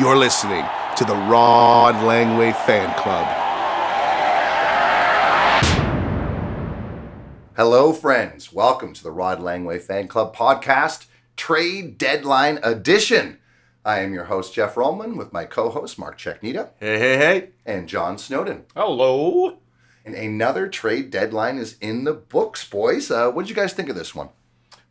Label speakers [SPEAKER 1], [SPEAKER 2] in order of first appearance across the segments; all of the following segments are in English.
[SPEAKER 1] You're listening to the Rod Langway Fan Club.
[SPEAKER 2] Hello, friends. Welcome to the Rod Langway Fan Club podcast, Trade Deadline Edition. I am your host, Jeff Rollman, with my co host, Mark Cheknita,
[SPEAKER 3] Hey, hey, hey.
[SPEAKER 2] and John Snowden.
[SPEAKER 3] Hello.
[SPEAKER 2] And another trade deadline is in the books, boys. Uh, what did you guys think of this one?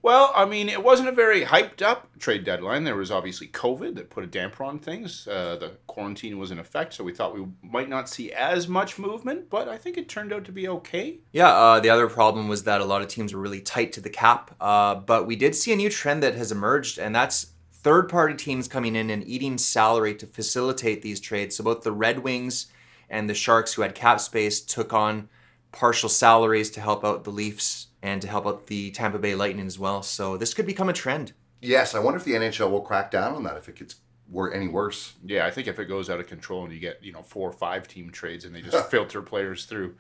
[SPEAKER 3] Well, I mean, it wasn't a very hyped up trade deadline. There was obviously COVID that put a damper on things. Uh, the quarantine was in effect, so we thought we might not see as much movement, but I think it turned out to be okay.
[SPEAKER 4] Yeah, uh, the other problem was that a lot of teams were really tight to the cap. Uh, but we did see a new trend that has emerged, and that's third party teams coming in and eating salary to facilitate these trades. So both the Red Wings and the Sharks, who had cap space, took on partial salaries to help out the Leafs and to help out the Tampa Bay Lightning as well. So this could become a trend.
[SPEAKER 2] Yes, I wonder if the NHL will crack down on that if it gets wor- any worse.
[SPEAKER 3] Yeah, I think if it goes out of control and you get, you know, four or five team trades and they just filter players through,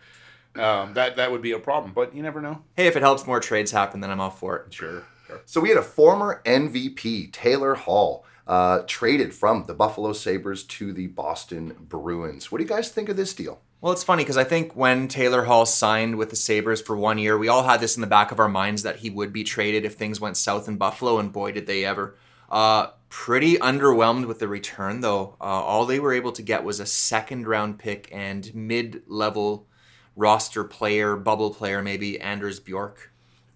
[SPEAKER 3] um, that, that would be a problem, but you never know.
[SPEAKER 4] Hey, if it helps more trades happen, then I'm all for it.
[SPEAKER 3] Sure. sure.
[SPEAKER 2] So we had a former MVP, Taylor Hall, uh, traded from the Buffalo Sabres to the Boston Bruins. What do you guys think of this deal?
[SPEAKER 4] Well, it's funny because I think when Taylor Hall signed with the Sabres for one year, we all had this in the back of our minds that he would be traded if things went south in Buffalo, and boy, did they ever. Uh, pretty underwhelmed with the return, though. Uh, all they were able to get was a second round pick and mid level roster player, bubble player, maybe Anders Bjork.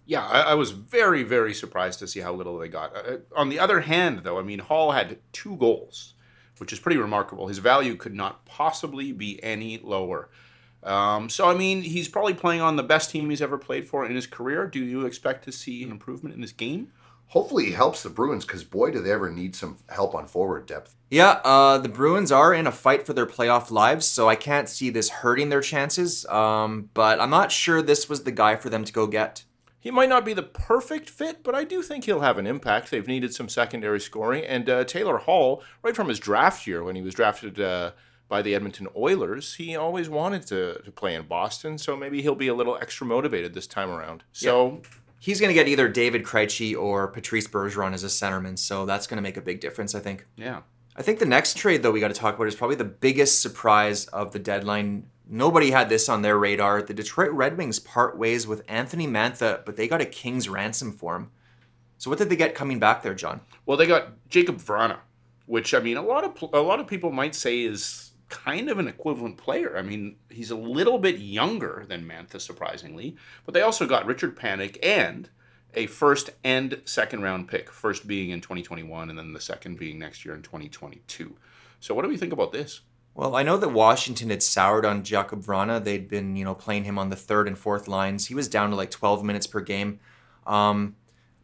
[SPEAKER 3] Yeah, I, I was very, very surprised to see how little they got. Uh, on the other hand, though, I mean, Hall had two goals, which is pretty remarkable. His value could not possibly be any lower. Um, so, I mean, he's probably playing on the best team he's ever played for in his career. Do you expect to see an improvement in his game?
[SPEAKER 2] Hopefully, he helps the Bruins because boy, do they ever need some help on forward depth.
[SPEAKER 4] Yeah, uh, the Bruins are in a fight for their playoff lives, so I can't see this hurting their chances. Um, but I'm not sure this was the guy for them to go get.
[SPEAKER 5] He might not be the perfect fit, but I do think he'll have an impact. They've needed some secondary scoring, and uh, Taylor Hall, right from his draft year when he was drafted uh, by the Edmonton Oilers, he always wanted to, to play in Boston, so maybe he'll be a little extra motivated this time around. So
[SPEAKER 4] He's going to get either David Krejci or Patrice Bergeron as a centerman, so that's going to make a big difference, I think.
[SPEAKER 3] Yeah.
[SPEAKER 4] I think the next trade, though, we got to talk about is probably the biggest surprise of the deadline. Nobody had this on their radar. The Detroit Red Wings part ways with Anthony Mantha, but they got a king's ransom for him. So what did they get coming back there, John?
[SPEAKER 3] Well, they got Jakob Vrana, which I mean, a lot of a lot of people might say is kind of an equivalent player. I mean, he's a little bit younger than Mantha, surprisingly, but they also got Richard Panik and a first and second round pick. First being in 2021, and then the second being next year in 2022. So, what do we think about this?
[SPEAKER 4] Well, I know that Washington had soured on Jakob Vrana. They'd been, you know, playing him on the third and fourth lines. He was down to like 12 minutes per game. Um,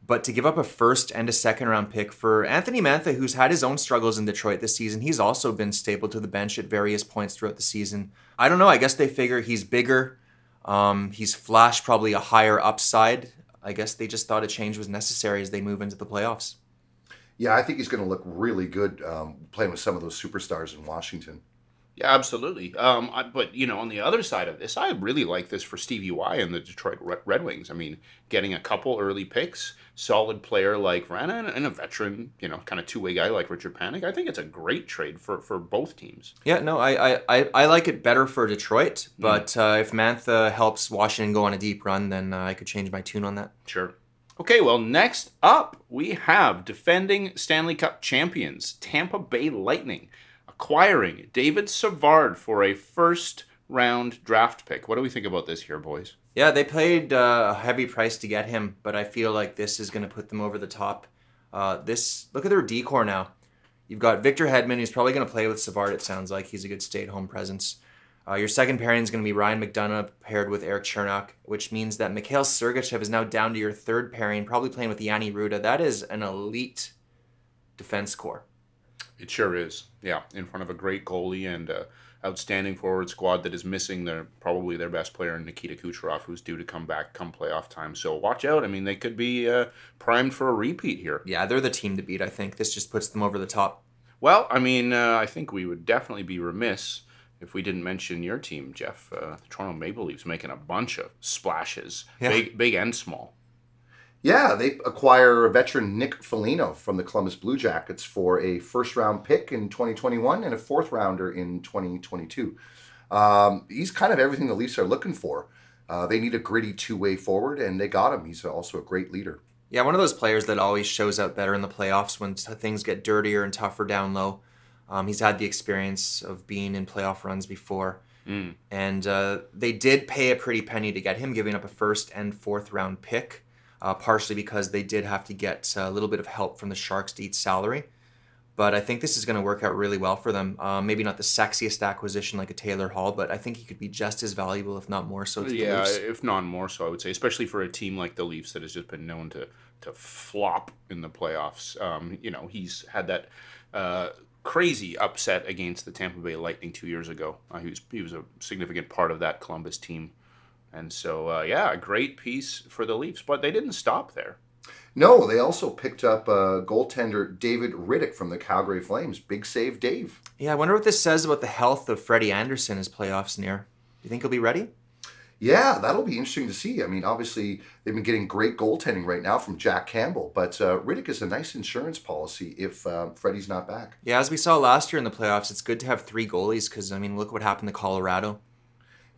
[SPEAKER 4] but to give up a first and a second round pick for Anthony Mantha, who's had his own struggles in Detroit this season, he's also been stable to the bench at various points throughout the season. I don't know. I guess they figure he's bigger. Um, he's flashed probably a higher upside. I guess they just thought a change was necessary as they move into the playoffs.
[SPEAKER 2] Yeah, I think he's going to look really good um, playing with some of those superstars in Washington.
[SPEAKER 3] Yeah, absolutely. Um, I, but you know, on the other side of this, I really like this for Stevie Y and the Detroit Red Wings. I mean, getting a couple early picks, solid player like Vrana, and, a veteran, you know, kind of two way guy like Richard Panik. I think it's a great trade for for both teams.
[SPEAKER 4] Yeah, no, I I, I, I like it better for Detroit, but uh, if Mantha helps Washington go on a deep run, then uh, I could change my tune on that.
[SPEAKER 3] Sure. Okay, well, next up we have defending Stanley Cup champions Tampa Bay Lightning acquiring David Savard for a first round draft pick. What do we think about this here, boys?
[SPEAKER 4] Yeah, they paid uh, a heavy price to get him, but I feel like this is going to put them over the top. Uh, this look at their decor now. You've got Victor Hedman, who's probably going to play with Savard. It sounds like he's a good stay-at-home presence. Uh, your second pairing is going to be Ryan McDonagh paired with Erik Cernak, which means that Mikhail Sergachev is now down to your third pairing, probably playing with Jan Rutta. That is an elite defense core.
[SPEAKER 3] It sure is. Yeah, in front of a great goalie and a outstanding forward squad that is missing their probably their best player Nikita Kucherov, who's due to come back come playoff time. So watch out. I mean, they could be uh, primed for a repeat here.
[SPEAKER 4] Yeah, they're the team to beat. I think this just puts them over the top.
[SPEAKER 3] Well, I mean, uh, I think we would definitely be remiss if we didn't mention your team, Jeff. Uh, the Toronto Maple Leafs making a bunch of splashes,
[SPEAKER 4] Yeah.
[SPEAKER 3] big, big and small.
[SPEAKER 2] Yeah, they acquire veteran Nick Foligno from the Columbus Blue Jackets for a first round pick in 2021 and a fourth rounder in 2022. Um, he's kind of everything the Leafs are looking for. Uh, they need a gritty two way forward, and they got him. He's also a great leader.
[SPEAKER 4] Yeah, one of those players that always shows up better in the playoffs when t- things get dirtier and tougher down low. Um, he's had the experience of being in playoff runs before.
[SPEAKER 3] Mm.
[SPEAKER 4] And uh, they did pay a pretty penny to get him, giving up a first and fourth round pick, uh, partially because they did have to get a little bit of help from the Sharks to eat salary. But I think this is going to work out really well for them. Uh, maybe not the sexiest acquisition like a Taylor Hall, but I think he could be just as valuable, if not more so, to the
[SPEAKER 3] Yeah, if not more so, I would say, especially for a team like the Leafs that has just been known to to flop in the playoffs. Um, you know, he's had that uh, crazy upset against the Tampa Bay Lightning two years ago. Uh, he was he was a significant part of that Columbus team, and so uh, yeah, a great piece for the Leafs. But they didn't stop there.
[SPEAKER 2] No, they also picked up uh, goaltender David Rittich from the Calgary Flames. Big save, Dave.
[SPEAKER 4] Yeah, I wonder what this says about the health of Freddie Andersen as playoffs near. Do you think he'll be ready?
[SPEAKER 2] Yeah, that'll be interesting to see. I mean, obviously, they've been getting great goaltending right now from Jack Campbell, but uh, Rittich is a nice insurance policy if uh, Freddie's not back.
[SPEAKER 4] Yeah, as we saw last year in the playoffs, it's good to have three goalies because, I mean, look what happened to Colorado.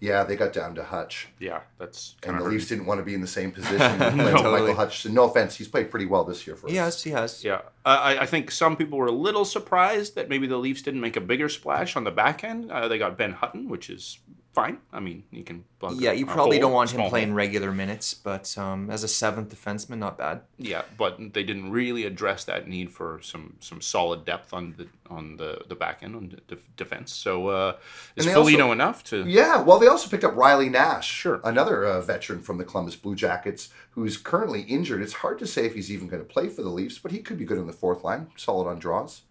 [SPEAKER 2] Yeah, they got down to Hutch.
[SPEAKER 3] Yeah, that's
[SPEAKER 2] And
[SPEAKER 3] kind
[SPEAKER 2] the
[SPEAKER 3] of
[SPEAKER 2] Leafs didn't want to be in the same position with
[SPEAKER 3] No.
[SPEAKER 2] Michael
[SPEAKER 4] Totally.
[SPEAKER 2] Hutchinson. No offense, he's played pretty well this year for us.
[SPEAKER 4] He has, he has.
[SPEAKER 3] Yeah, I, I think some people were a little surprised that maybe the Leafs didn't make a bigger splash on the back end. Uh, they got Ben Hutton, which is fine. I mean, you can plug.
[SPEAKER 4] Yeah, you probably don't want him playing
[SPEAKER 3] hole.
[SPEAKER 4] regular minutes, but um, as a seventh defenseman, not bad.
[SPEAKER 3] Yeah, but they didn't really address that need for some some solid depth on the on the, the back end on the defense. So uh, is
[SPEAKER 2] And they
[SPEAKER 3] Foligno
[SPEAKER 2] also-
[SPEAKER 3] enough to?
[SPEAKER 2] Yeah, well, they also picked up Riley Nash,
[SPEAKER 3] Sure.
[SPEAKER 2] another uh, veteran from the Columbus Blue Jackets, who's currently injured. It's hard to say if he's even going to play for the Leafs, but he could be good in the fourth line, solid on draws.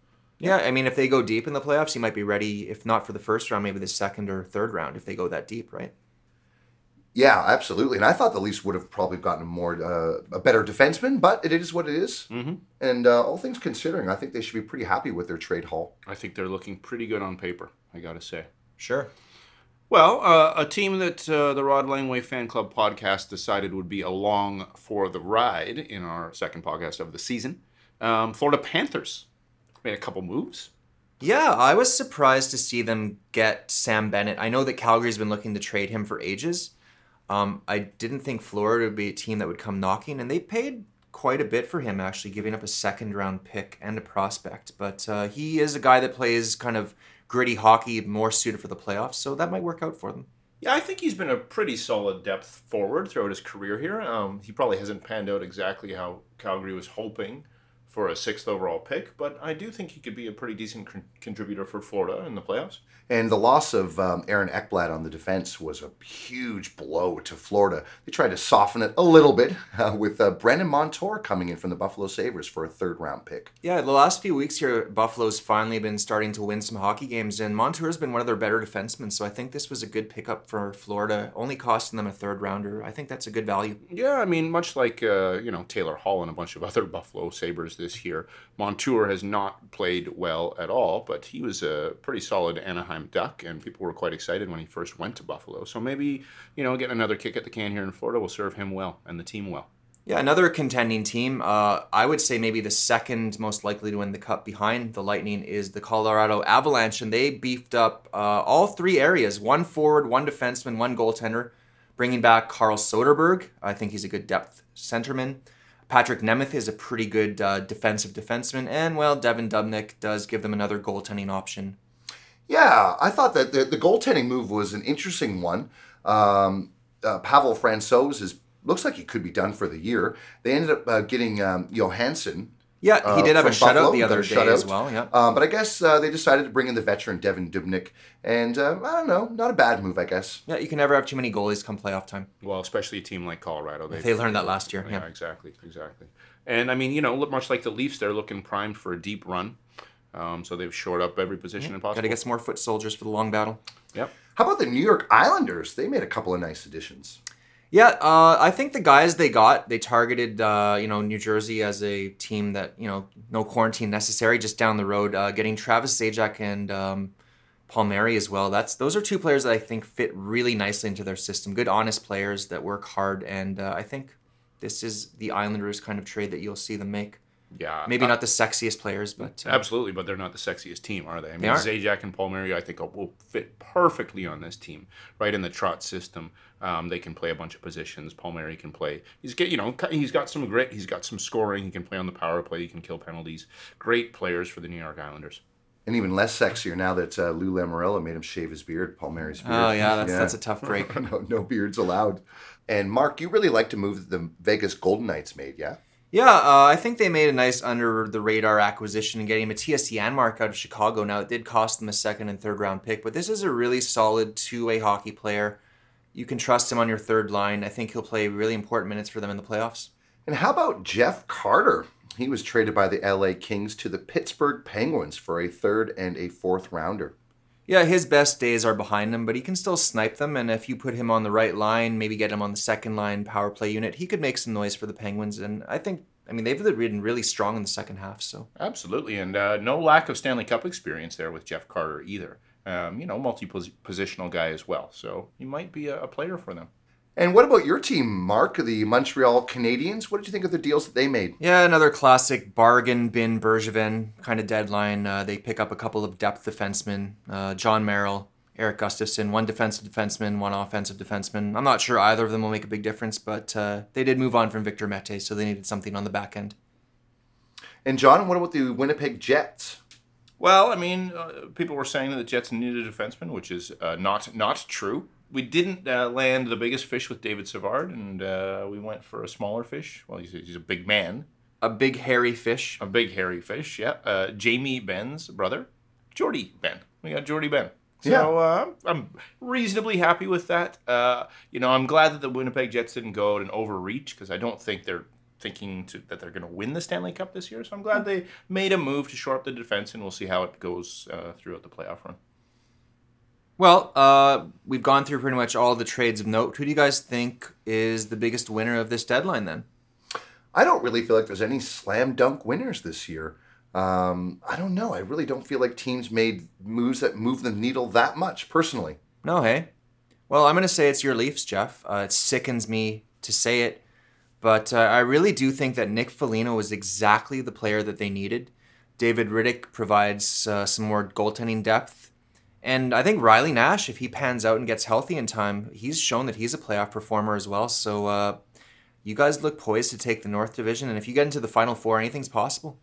[SPEAKER 4] Yeah, I mean, if they go deep in the playoffs, he might be ready, if not for the first round, maybe the second or third round if they go that deep, right?
[SPEAKER 2] Yeah, absolutely. And I thought the Leafs would have probably gotten more uh, a better defenseman, but it is what it is.
[SPEAKER 3] Mhm.
[SPEAKER 2] And uh, all things considering, I think they should be pretty happy with their trade haul.
[SPEAKER 3] I think they're looking pretty good on paper. I got to say.
[SPEAKER 4] Sure.
[SPEAKER 3] Well, uh, a team that uh, the Rod Langway Fan Club podcast decided would be along for the ride in our second podcast of the season. Um, Florida Panthers made a couple moves.
[SPEAKER 4] Yeah, I was surprised to see them get Sam Bennett. I know that Calgary's been looking to trade him for ages. Um, I didn't think Florida would be a team that would come knocking, and they paid quite a bit for him, actually, giving up a second round pick and a prospect. But uh, he is a guy that plays kind of gritty hockey, more suited for the playoffs, so that might work out for them.
[SPEAKER 5] Yeah, I think he's been a pretty solid depth forward throughout his career here. Um, he probably hasn't panned out exactly how Calgary was hoping for a sixth overall pick, but I do think he could be a pretty decent con- contributor for Florida in the playoffs.
[SPEAKER 2] And the loss of um, Aaron Ekblad on the defense was a huge blow to Florida. They tried to soften it a little bit uh, with uh, Brandon Montour coming in from the Buffalo Sabres for a third round pick.
[SPEAKER 4] Yeah, the last few weeks here, Buffalo's finally been starting to win some hockey games, and Montour's been one of their better defensemen. So I think this was a good pickup for Florida, only costing them a third rounder. I think that's a good value.
[SPEAKER 3] Yeah, I mean, much like uh, you know Taylor Hall and a bunch of other Buffalo Sabres this year, Montour has not played well at all, but he was a pretty solid Anaheim Duck, and people were quite excited when he first went to Buffalo. So maybe you know getting another kick at the can here in Florida will serve him well and the team well.
[SPEAKER 4] Yeah, another contending team. Uh, I would say maybe the second most likely to win the cup behind the Lightning is the Colorado Avalanche, and they beefed up uh, all three areas: one forward, one defenseman, one goaltender. Bringing back Carl Soderberg, I think he's a good depth centerman. Patrik Nemeth is a pretty good uh, defensive defenseman, and well, Devan Dubnyk does give them another goaltending option.
[SPEAKER 2] Yeah, I thought that the, the goaltending move was an interesting one. Um, uh, Pavel Francouz is looks like he could be done for the year. They ended up uh, getting um, Johansson.
[SPEAKER 4] Yeah, he
[SPEAKER 2] uh,
[SPEAKER 4] did have a
[SPEAKER 2] from
[SPEAKER 4] shutout the other
[SPEAKER 2] a
[SPEAKER 4] day
[SPEAKER 2] shutout.
[SPEAKER 4] as well. Yeah.
[SPEAKER 2] Um, but I guess uh, they decided to bring in the veteran Devan Dubnyk, and uh, I don't know, not a bad move, I guess.
[SPEAKER 4] Yeah, you can never have too many goalies come playoff time.
[SPEAKER 3] Well, especially a team like Colorado,
[SPEAKER 4] They learned that last year.
[SPEAKER 3] Yeah,
[SPEAKER 4] Yeah.
[SPEAKER 3] exactly, exactly. And I mean, you know, much like the Leafs, they're looking primed for a deep run. Um, so they've shored up every position possible.
[SPEAKER 4] Got to get some more foot soldiers for the long battle.
[SPEAKER 3] Yep.
[SPEAKER 2] How about the New York Islanders? They made a couple of nice additions.
[SPEAKER 4] Yeah, uh, I think the guys they got, they targeted, uh, you know, New Jersey as a team that, you know, no quarantine necessary, just down the road. Uh, getting Travis Zajac and um, Palmieri as well. That's those are two players that I think fit really nicely into their system. Good, honest players that work hard, and uh, I think this is the Islanders kind of trade that you'll see them make.
[SPEAKER 3] Yeah,
[SPEAKER 4] Maybe
[SPEAKER 3] uh,
[SPEAKER 4] not the sexiest players, but uh,
[SPEAKER 3] Absolutely, but they're not the sexiest team, are they? I mean,
[SPEAKER 4] They aren't.
[SPEAKER 3] Zajac and Palmieri, I think, will fit perfectly on this team, right in the Trotz system. Um, they can play a bunch of positions. Paul Palmieri can play. He's get, you know, he's got some grit. He's got some scoring. He can play on the power play. He can kill penalties. Great players for the New York Islanders.
[SPEAKER 2] And even less sexier now that uh, Lou Lamoriello made him shave his beard, Paul Palmieri's beard.
[SPEAKER 4] oh yeah, that's that's a tough break.
[SPEAKER 2] no, no beards allowed. And Mark, you really like to move that the Vegas Golden Knights made, yeah?
[SPEAKER 4] Yeah, uh, I think they made a nice under the radar acquisition and getting Mattias Janmark out of Chicago. Now it did cost them a second and third round pick, but this is a really solid two way hockey player. You can trust him on your third line. I think he'll play really important minutes for them in the playoffs.
[SPEAKER 2] And how about Jeff Carter? He was traded by the LA Kings to the Pittsburgh Penguins for a third and a fourth rounder.
[SPEAKER 4] Yeah, his best days are behind him, but he can still snipe them. And if you put him on the right line, maybe get him on the second line power play unit, he could make some noise for the Penguins. And I think, I mean, they've been really strong in the second half. So
[SPEAKER 3] Absolutely, and uh, no lack of Stanley Cup experience there with Jeff Carter either. Um, you know, multi-positional guy as well, so he might be a, a player for them.
[SPEAKER 2] And what about your team, Mark, the Montreal Canadiens? What did you think of the deals that they made?
[SPEAKER 4] yeah, another classic bargain bin Bergevin kind of deadline. Uh, they pick up a couple of depth defensemen, uh, Jon Merrill, Erik Gustafsson, one defensive defenseman, one offensive defenseman. I'm not sure either of them will make a big difference, but uh, they did move on from Victor Mete, so they needed something on the back end.
[SPEAKER 2] And John, what about the Winnipeg Jets?
[SPEAKER 3] Well, I mean, uh, people were saying that the Jets needed a defenseman, which is uh, not not true. We didn't uh, land the biggest fish with David Savard, and uh, we went for a smaller fish. Well, he's, he's a big man,
[SPEAKER 4] A big hairy fish.
[SPEAKER 3] a big hairy fish. Yeah, uh, Jamie Benn's brother, Jordie Benn. We got Jordie Benn. So
[SPEAKER 2] Yeah.
[SPEAKER 3] uh, I'm reasonably happy with that. Uh, you know, I'm glad that the Winnipeg Jets didn't go out and overreach because I don't think they're thinking to, that they're going to win the Stanley Cup this year. So I'm glad they made a move to shore up the defense, and we'll see how it goes uh, throughout the playoff run.
[SPEAKER 4] Well, uh, we've gone through pretty much all the trades of note. Who do you guys think is the biggest winner of this deadline then?
[SPEAKER 2] I don't really feel like there's any slam dunk winners this year. Um, I don't know. I really don't feel like teams made moves that move the needle that much, personally.
[SPEAKER 4] No, hey. Well, I'm going to say it's your Leafs, Jeff. Uh, it sickens me to say it, but uh, I really do think that Nick Foligno was exactly the player that they needed. David Rittich provides uh, some more goaltending depth. And I think Riley Nash, if he pans out and gets healthy in time, he's shown that he's a playoff performer as well. So uh, you guys look poised to take the North Division. And if you get into the Final Four, anything's possible.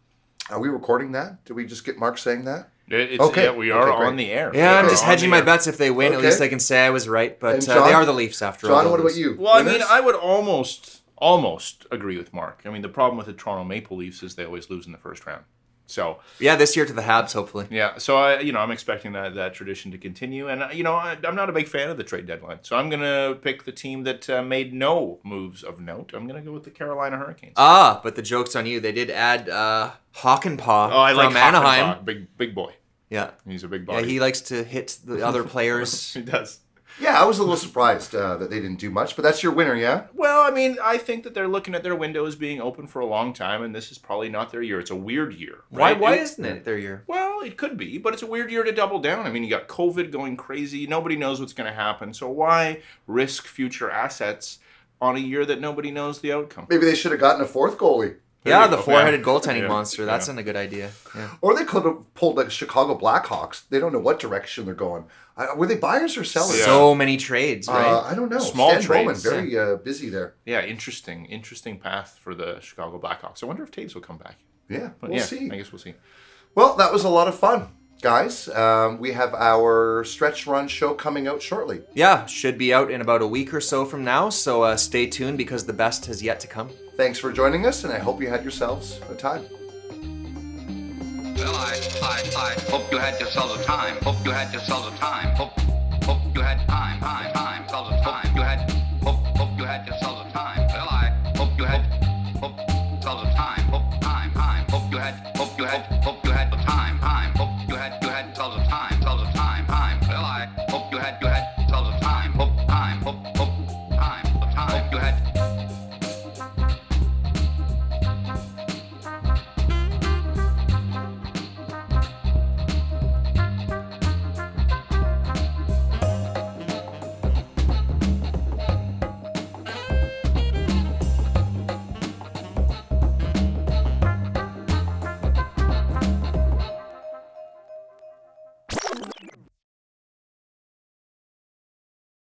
[SPEAKER 2] Are we recording that? Did we just get Mark saying that?
[SPEAKER 3] It's,
[SPEAKER 2] Okay.
[SPEAKER 3] Yeah, we are
[SPEAKER 2] Okay,
[SPEAKER 3] on the air.
[SPEAKER 4] Yeah, I'm just hedging my
[SPEAKER 3] air.
[SPEAKER 4] bets. If they win, at least I can say I was right. But
[SPEAKER 2] And
[SPEAKER 4] uh, they are the Leafs after all.
[SPEAKER 2] John, what about you?
[SPEAKER 3] Well, I mean, I would almost almost agree with Mark. I mean, the problem with the Toronto Maple Leafs is they always lose in the first round. So
[SPEAKER 4] Yeah, this year to the Habs, hopefully.
[SPEAKER 3] yeah, so I you know I'm expecting that that tradition to continue, and you know I, I'm not a big fan of the trade deadline, so I'm gonna pick the team that uh, made no moves of note. I'm gonna go with the Carolina Hurricanes.
[SPEAKER 4] Ah, but the joke's on you. They did add uh, Hakanpaa
[SPEAKER 3] oh, I
[SPEAKER 4] from
[SPEAKER 3] like
[SPEAKER 4] Anaheim.
[SPEAKER 3] Big big boy.
[SPEAKER 4] Yeah.
[SPEAKER 3] He's a big
[SPEAKER 4] Yeah, he likes to hit the other players.
[SPEAKER 3] he does.
[SPEAKER 2] Yeah, I was a little surprised uh, that they didn't do much, but that's your winner, yeah?
[SPEAKER 3] Well, I mean, I think that they're looking at their windows being open for a long time, and this is probably not their year. It's a weird year.
[SPEAKER 4] Why?
[SPEAKER 3] right?
[SPEAKER 4] Why
[SPEAKER 3] It-
[SPEAKER 4] isn't it their year?
[SPEAKER 3] Well, it could be, but it's a weird year to double down. I mean, you got COVID going crazy. Nobody knows what's going to happen. So why risk future assets on a year that nobody knows the outcome?
[SPEAKER 2] Maybe they should have gotten a fourth goalie.
[SPEAKER 3] There
[SPEAKER 4] Yeah, the
[SPEAKER 3] go.
[SPEAKER 4] four-headed
[SPEAKER 3] Yeah.
[SPEAKER 4] goaltending
[SPEAKER 3] Yeah.
[SPEAKER 4] monster. That's
[SPEAKER 3] Yeah.
[SPEAKER 4] not a good idea. Yeah.
[SPEAKER 2] Or they could have pulled like Chicago Blackhawks. They don't know what direction they're going. I, were they buyers or sellers?
[SPEAKER 3] Yeah.
[SPEAKER 4] So many trades, right?
[SPEAKER 2] Uh, I don't know.
[SPEAKER 3] Small
[SPEAKER 2] Stan Bowman,
[SPEAKER 3] trades.
[SPEAKER 2] very uh, busy there.
[SPEAKER 3] Yeah, interesting, interesting path for the Chicago Blackhawks. I wonder if Toews will come back.
[SPEAKER 2] Yeah,
[SPEAKER 3] But
[SPEAKER 2] we'll
[SPEAKER 3] yeah,
[SPEAKER 2] see.
[SPEAKER 3] I guess we'll see.
[SPEAKER 2] Well, that was a lot of fun, guys. Um, we have our stretch run show coming out shortly.
[SPEAKER 4] yeah, should be out in about a week or so from now. So uh, stay tuned because the best has yet to come.
[SPEAKER 2] Thanks for joining us, and I hope you had yourselves a time.
[SPEAKER 6] Well, I, I, I hope you had yourselves a time. Hope you had yourselves a time. Hope, hope you had time, time, time, yourselves a time. You had, you had